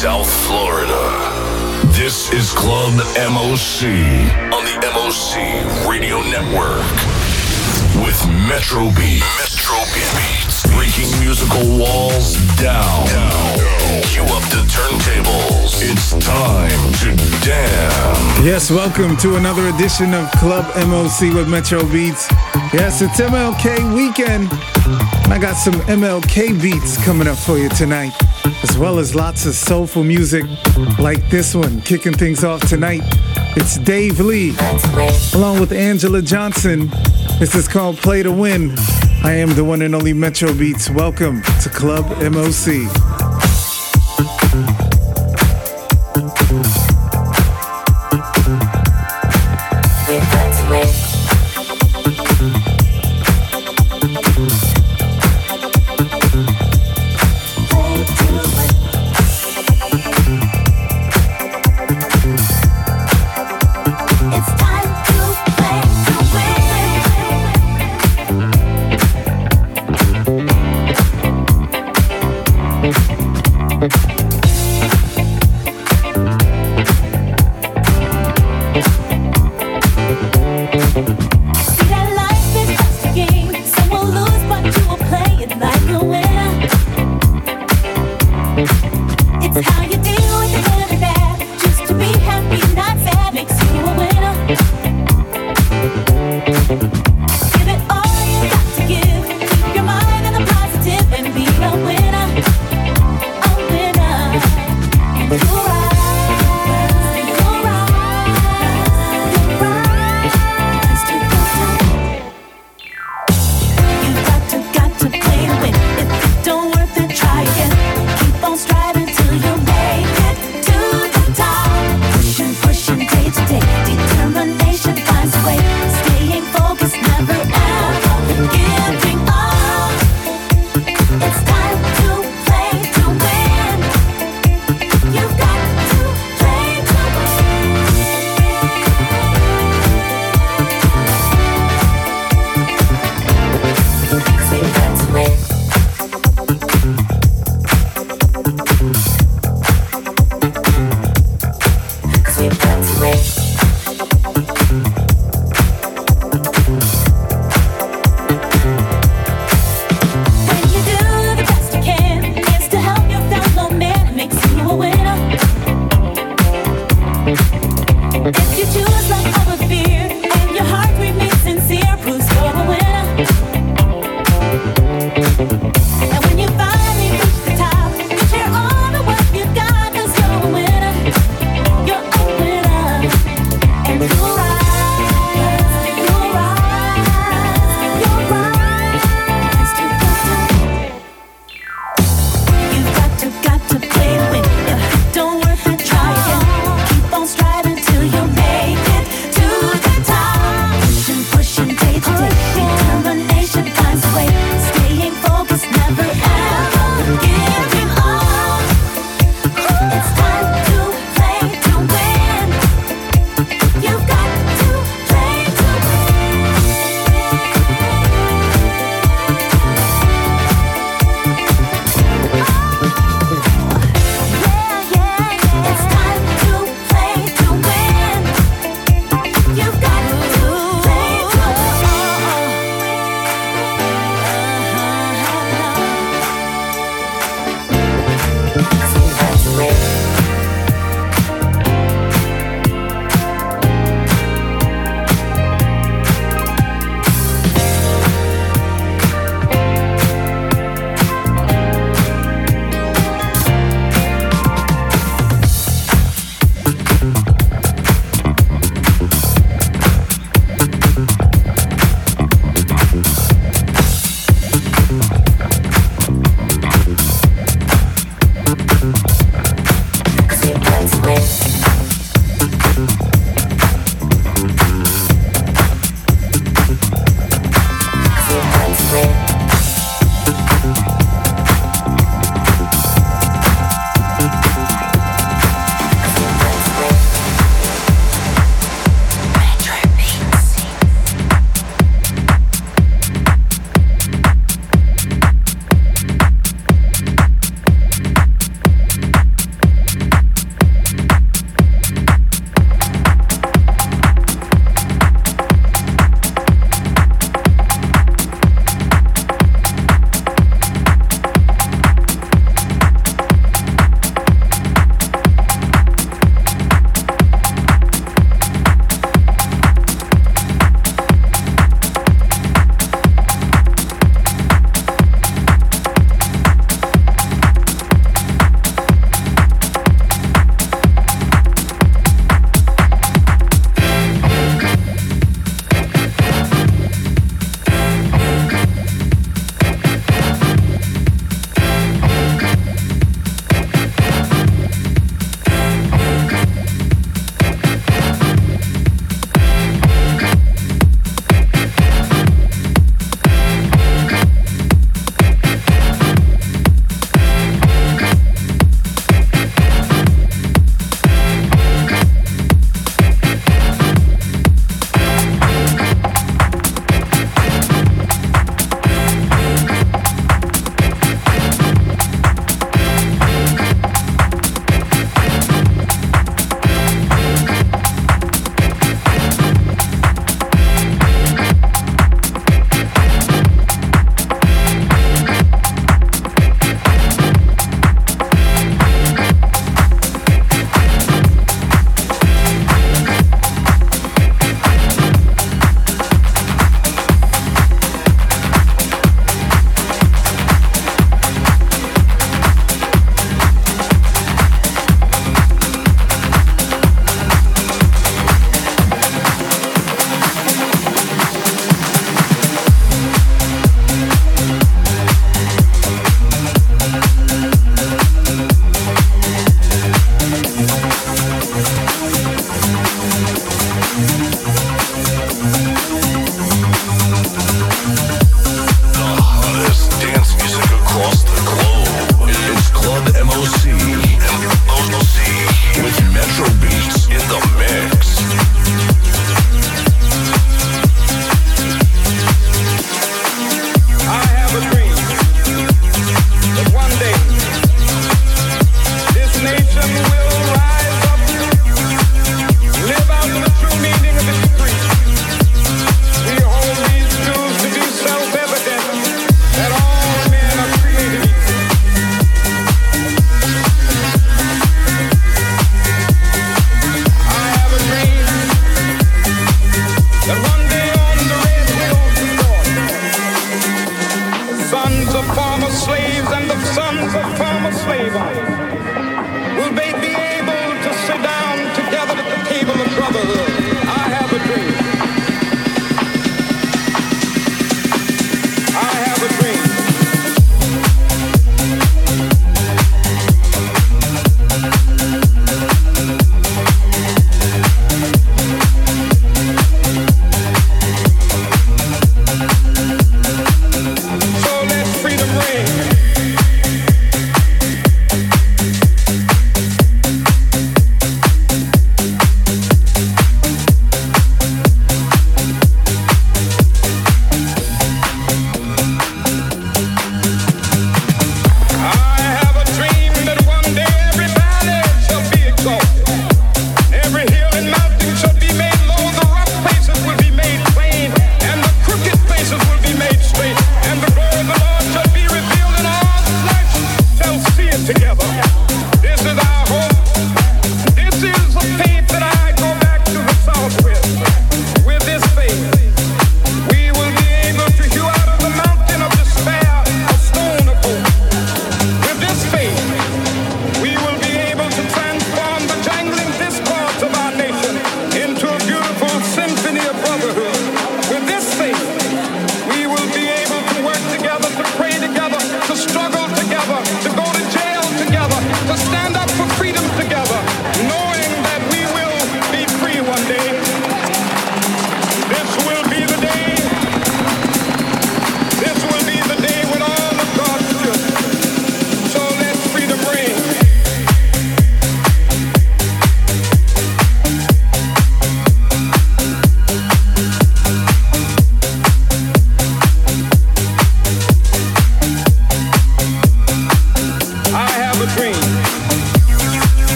South Florida. This is Club MOC on the MOC Radio Network with Metro Beat. Metro Beats. Breaking musical walls down. Cue up the turntables. It's time to dance. Yes, welcome to another edition of Club MOC with Metro Beats. Yes, it's MLK weekend. I got some MLK beats coming up for you tonight, as well as lots of soulful music like this one, kicking things off tonight. It's Dave Lee, along with Angela Johnson. This is called Play to Win. I am the one and only Metro Beats. Welcome to Club MOC. Ooh.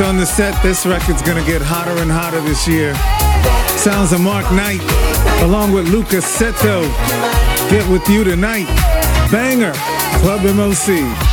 On the set. This record's gonna get hotter and hotter this year. Sounds of Mark Knight along with Lucas Seto. Get with you tonight. Banger. Club MOC.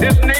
This nigga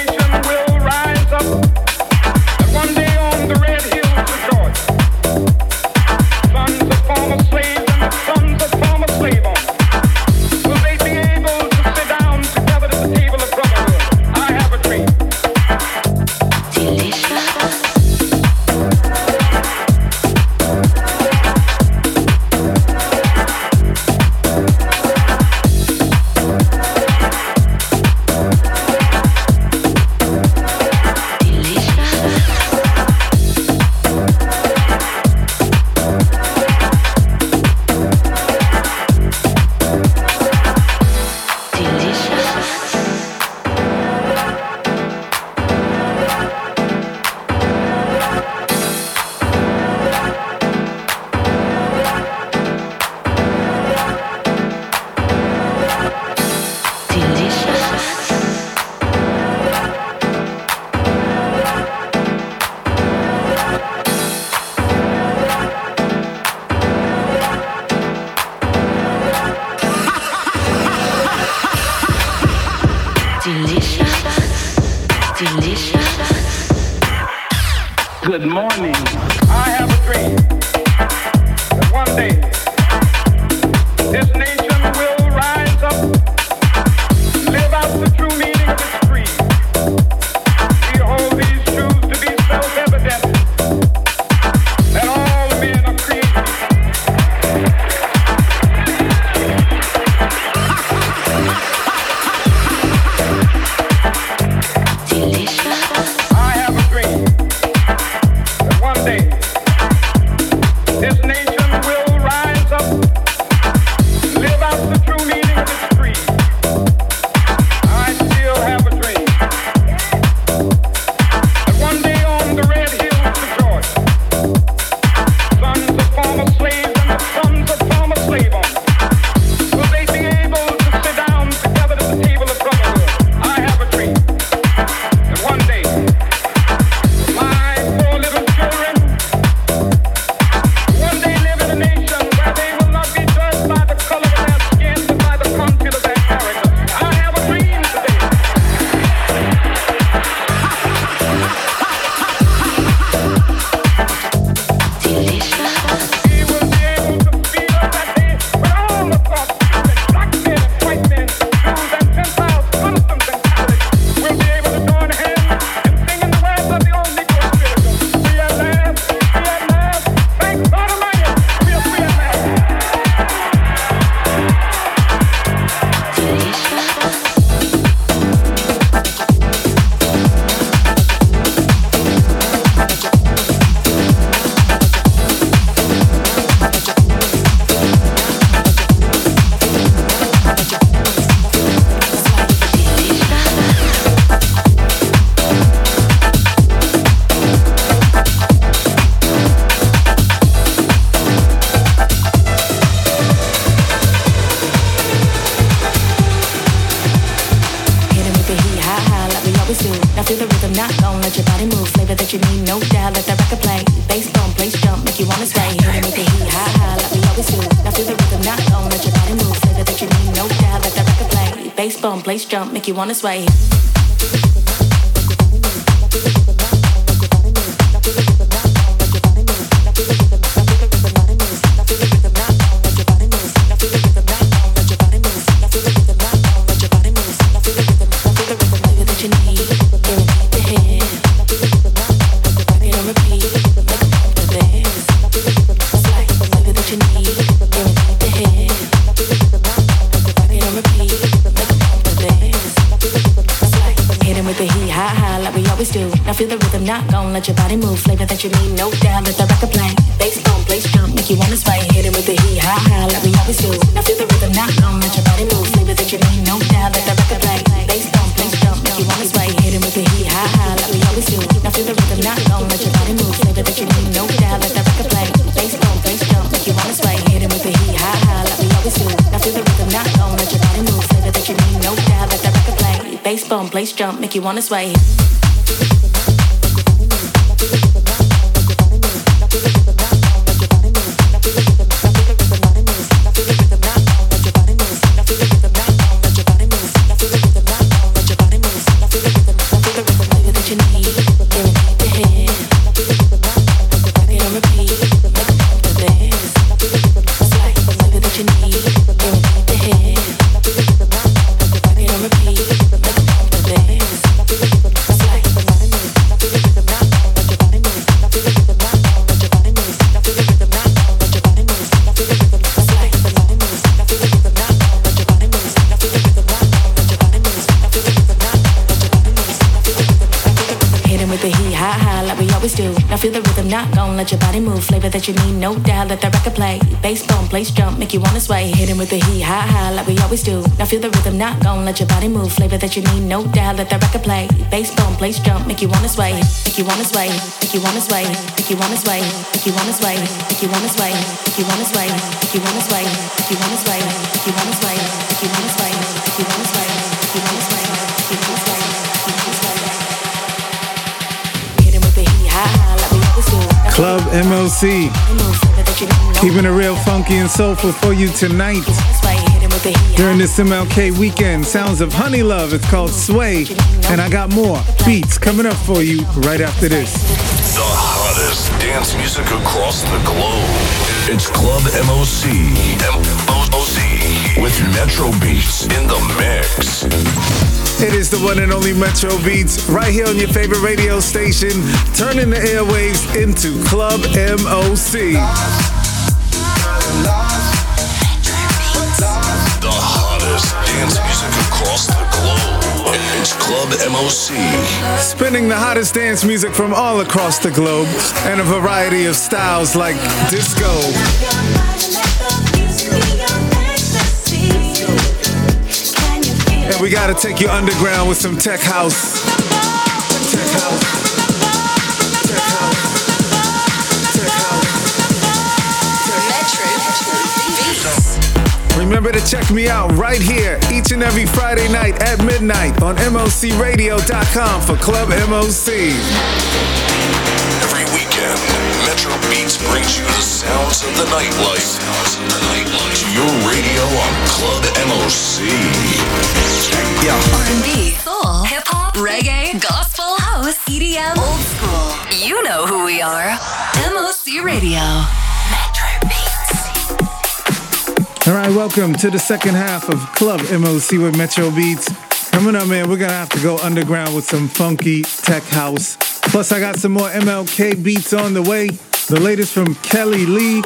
fist place jump, make you wanna sway. Let your body move. Flavor that you need, no doubt. Let the record play. Bass boom, bass jump, make you wanna sway. Hit it with the heat, high, high, like we always do. Now feel the rhythm, not long. Let your body move. Flavor that you need, no doubt. Let the record play. Bass boom, bass jump, make you wanna sway. Hit it with the heat, high, high, like we always do. Now feel the rhythm, not long. Let your body move. Flavor that you need, no doubt. Let the record play. Bass boom, bass jump, make you wanna sway. Hit it with the heat, high, high, like we always do. Now feel the rhythm, not long. Let your body move. Flavor that you need, no doubt. Let the record play. Bass boom, bass jump, make you wanna sway. Let your body move. Flavor that you need, no doubt. Let that record play. Bass boom, place jump, make you wanna sway. Hit with the heat, high, high, like we always do. Now feel the rhythm, not gon' let your body move. Flavor that you need, no doubt. Let that record play. Bass boom, place jump, make you wanna sway. Make you wanna sway. Make you wanna sway. Make you wanna sway. Make you wanna sway. Make you wanna sway. Make you wanna sway. Make you wanna sway. Make you wanna sway. Make you wanna sway. Make you wanna sway. Make you wanna sway. Club MOC. Keeping it real funky and soulful for you tonight. During this MLK weekend, sounds of Honey Love. It's called Sway. And I got more beats coming up for you right after this. The hottest dance music across the globe. It's Club MOC. MOC with Metro Beats in the mix. It is the one and only Metro Beats right here on your favorite radio station, turning the airwaves into Club MOC. The hottest dance music across the globe. It's Club MOC. Spinning the hottest dance music from all across the globe and a variety of styles like disco. We gotta take you underground with some tech house. Remember to check me out right here each and every Friday night at midnight on MOCRadio.com for Club MOC. Every weekend, Metro Beats brings you the sounds of the nightlife. Sounds of the nightlife. To your radio on Club MOC. Yeah. R&B, soul, hip hop, reggae, gospel, house, EDM, old school. You know who we are. MOC Radio. Metro Beats. All right, welcome to the second half of Club MOC with Metro Beats. Coming up, man, we're gonna have to go underground with some funky tech house. Plus, I got some more MLK beats on the way. The latest from Kelly Lee.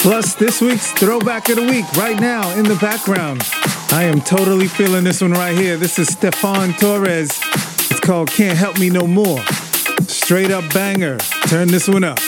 Plus, this week's throwback of the week right now in the background. I am totally feeling this one right here. This is Stefan Torres. It's called Can't Help Me No More. Straight up banger. Turn this one up.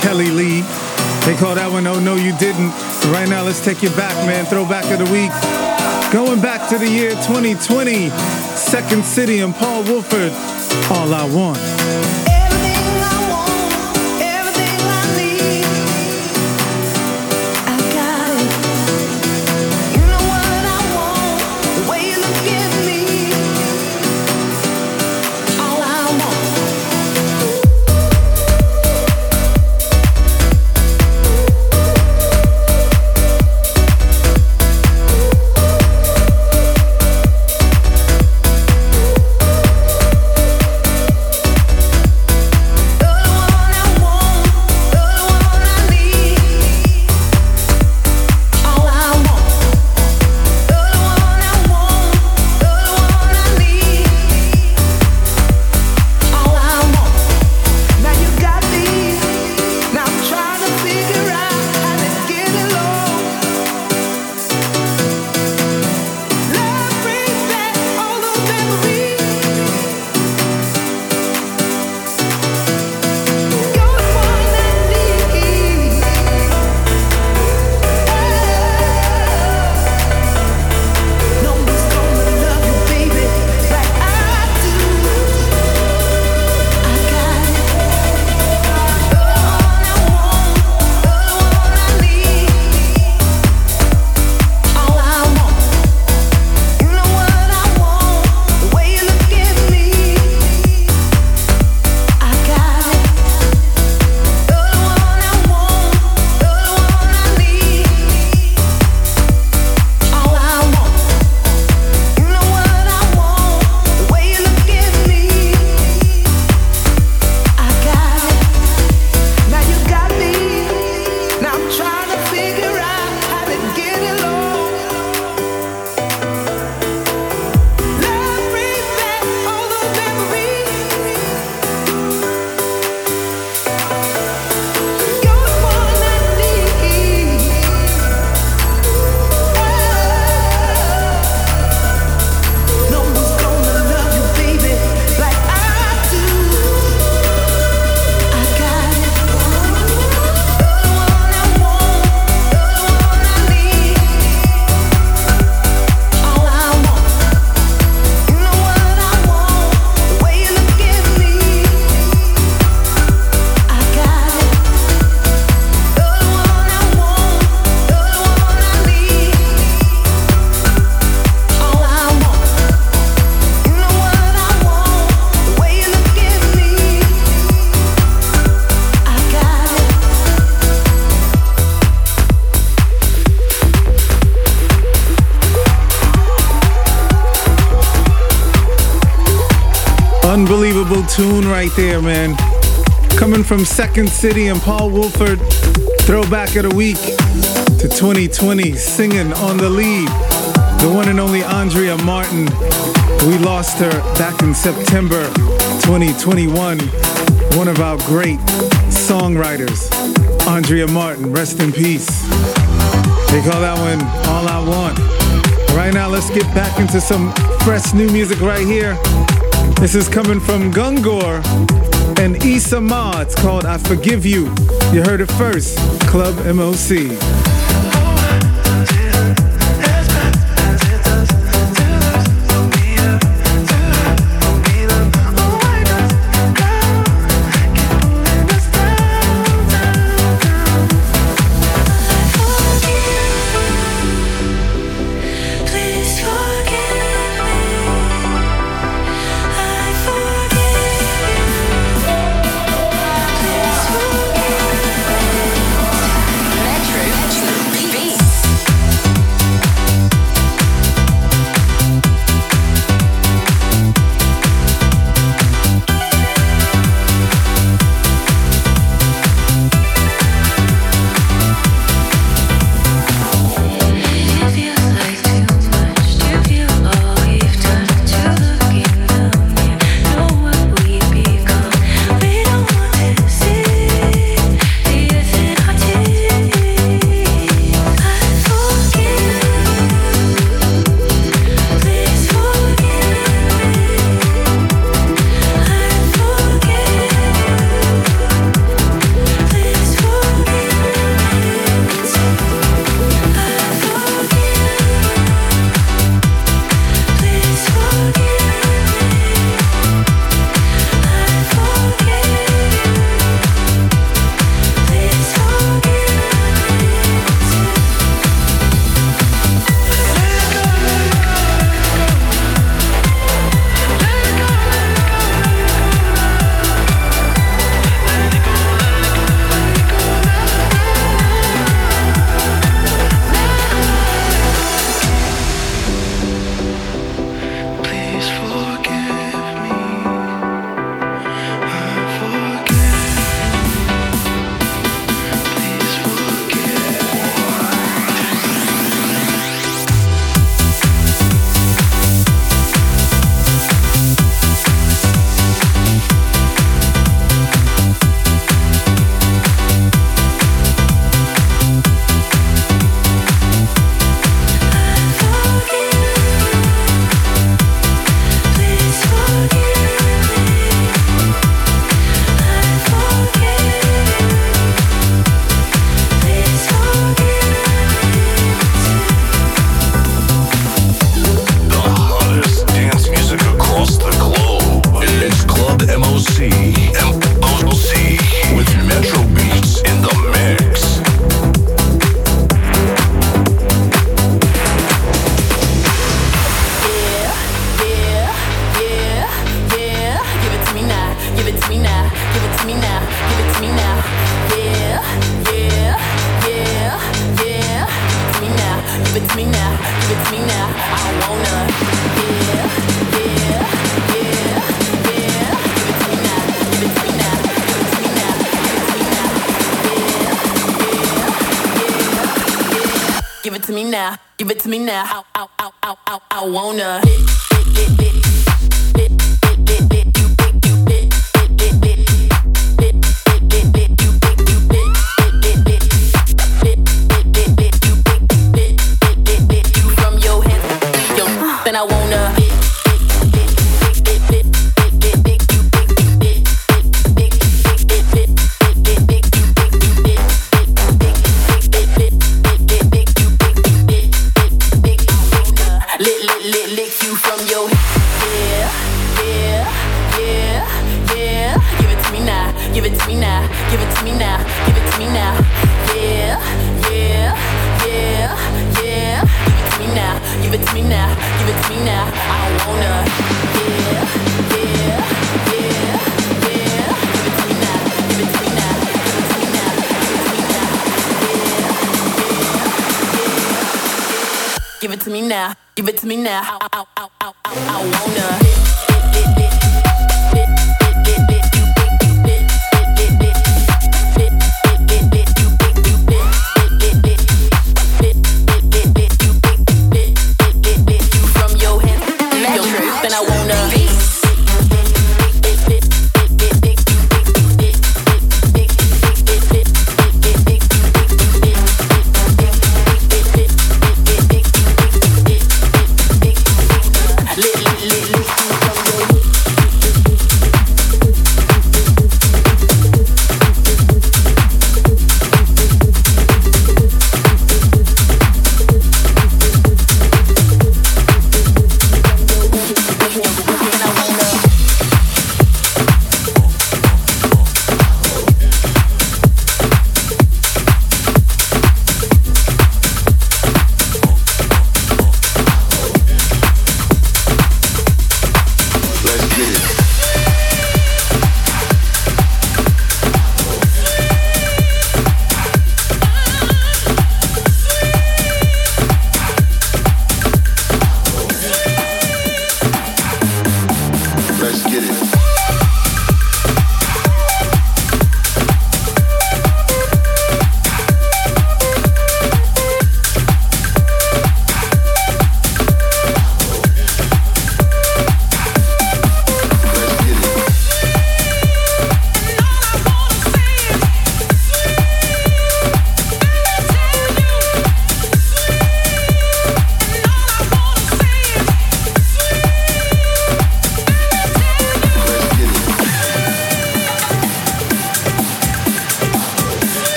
Kelly Lee. They call that one Oh No You Didn't. Right now, let's take you back, man. Throwback of the week. Going back to the year 2020, Second City and Paul Woolford. All I Want. Right there, man. Coming from Second City and Paul Woolford, throwback of the week to 2020, singing on the lead. The one and only Andrea Martin. We lost her back in September 2021. One of our great songwriters, Andrea Martin. Rest in peace. They call that one All I Want. Right now, let's get back into some fresh new music right here. This is coming from Gungor and Issa Ma. It's called I Forgive You. You heard it first. Club MOC. Give it to me now. I, I, I, I, I wanna.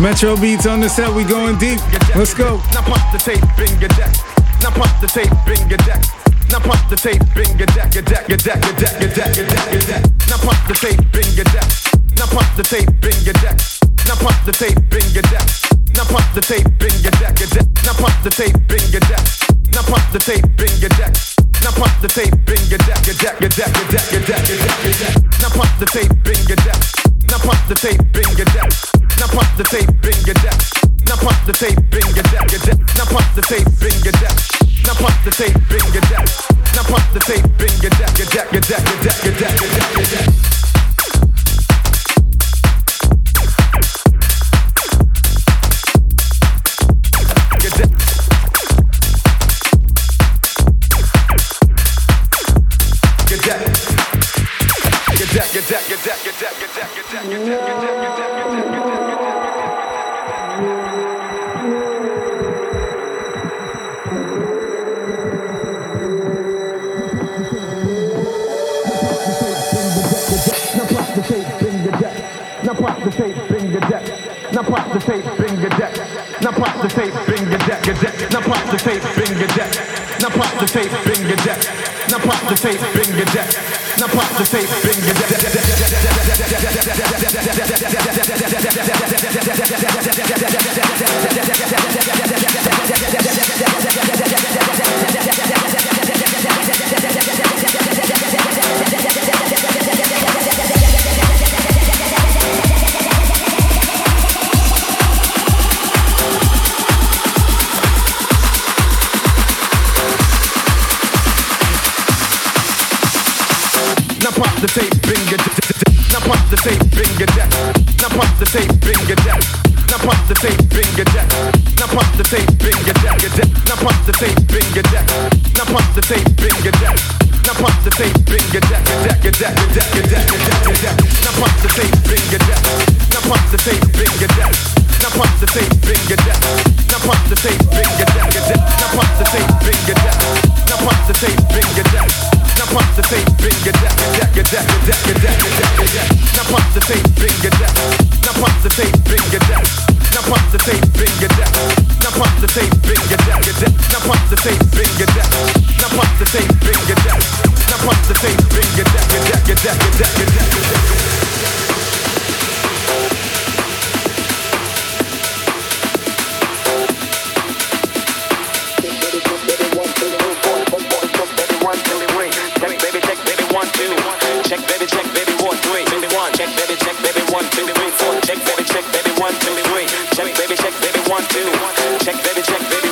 Metro Beats on the set, we going deep. Let's go. Now pump the tape, bring your deck. Now pump the tape, bring your deck. Now pump the tape, bring your deck, your deck, your deck, your deck, your deck, your deck, your deck. Now pump the tape, bring your deck. Now pump the tape, bring your deck. Now pump the tape, bring your deck. Now pump the tape, bring your deck, your deck. Now pump the tape, bring your deck. Now pump the tape, bring your deck. Now pump the tape, bring your deck, your deck, your deck, your deck, your deck, your deck, your deck. Now pump the tape, bring your deck. Now pump the tape, bring your deck. Now pump the tape, bring your deck. Now pump the tape, bring your deck, your deck. Now pump the tape, bring your deck. Now pump the tape, bring your deck. Now pump the tape, bring your deck, your deck, your deck, your deck, your deck, your deck, your deck. Now pop the tape, bring your deck. Now pop the tape, bring your deck, deck. Now pop the tape, bring your deck. Now pop the tape, bring your deck. Now pop the tape, bring your deck. Now pop the tape, bring your deck. The tape, bring your Now pop the tape, bring your deck. Now pop the tape, bring your deck. Now pop the tape, bring your deck. Now pop the tape, bring your deck, deck. Now pop the tape, bring your deck. Now pop the tape, bring your deck. Now pop the tape, bring your deck, your deck, deck, deck, deck, deck, deck. Now pop the tape, bring your deck. Now pop the tape, bring your deck. Now pop the tape, your deck. Now pop the tape, deck, your. Now deck. Now pop the tape, your deck. Now pop the tape, your deck. Now pop the tape, your deck. Now pop the tape, deck. Now pop the tape, your deck. Now pop the tape, your deck. Now pop the tape, bring your. Now pop the tape, bring your. Now pop the bring your check baby check baby one one two three. Check baby check baby one two. Check baby check baby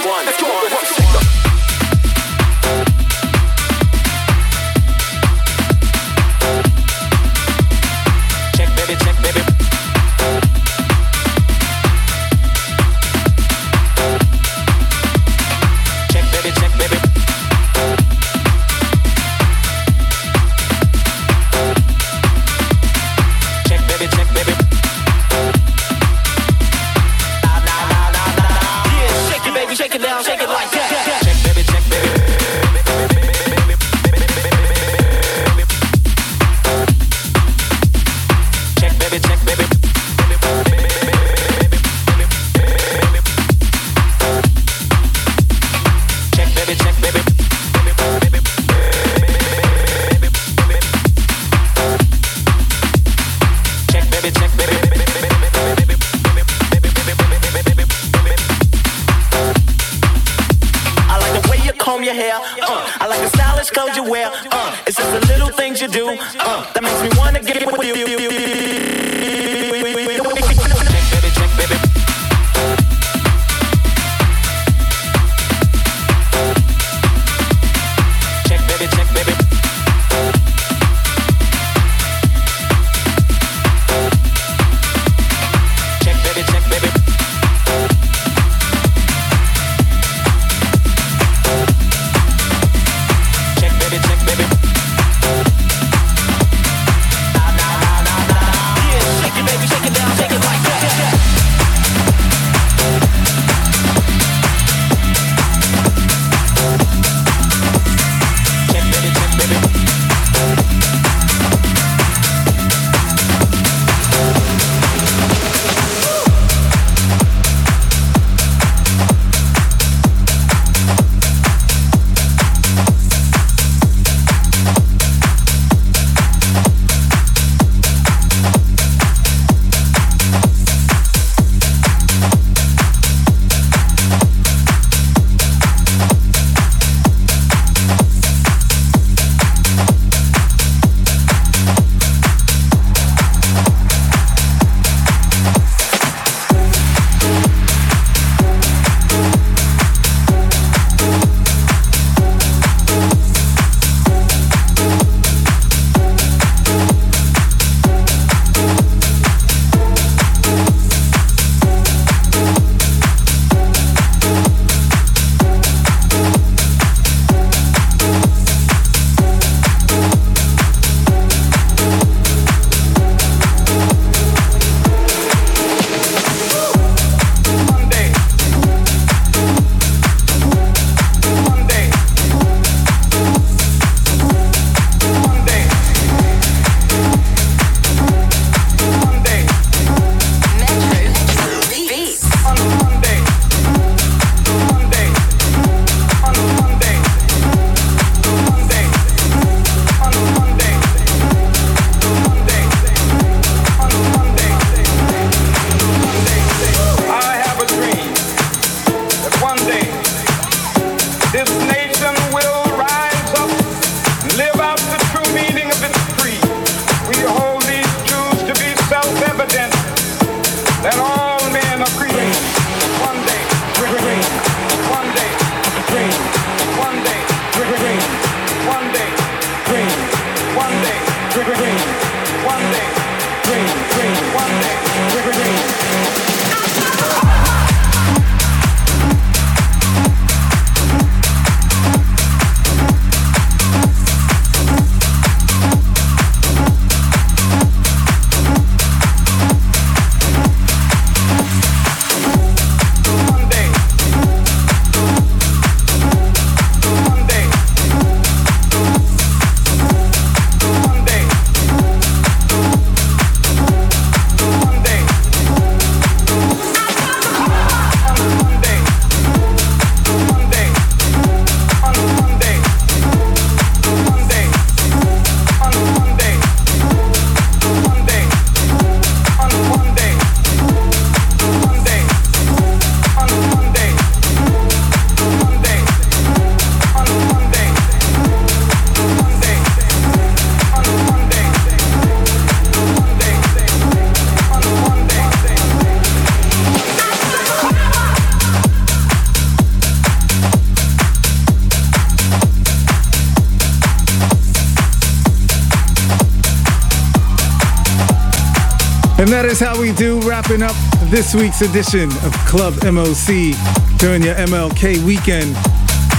is how we do, wrapping up this week's edition of Club MOC during your MLK weekend.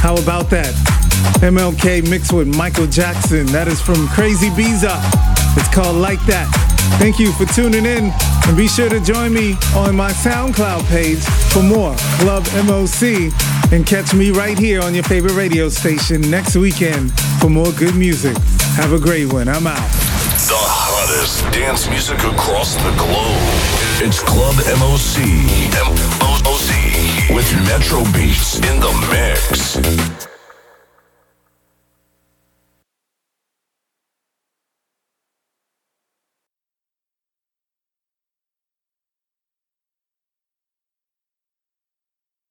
How about that? MLK mixed with Michael Jackson. That is from Crazibiza. It's called Like That. Thank you for tuning in. And be sure to join me on my SoundCloud page for more Club MOC. And catch me right here on your favorite radio station next weekend for more good music. Have a great one. I'm out hottest dance music across the globe. It's Club MOC. MOC. With Metro Beats in the mix.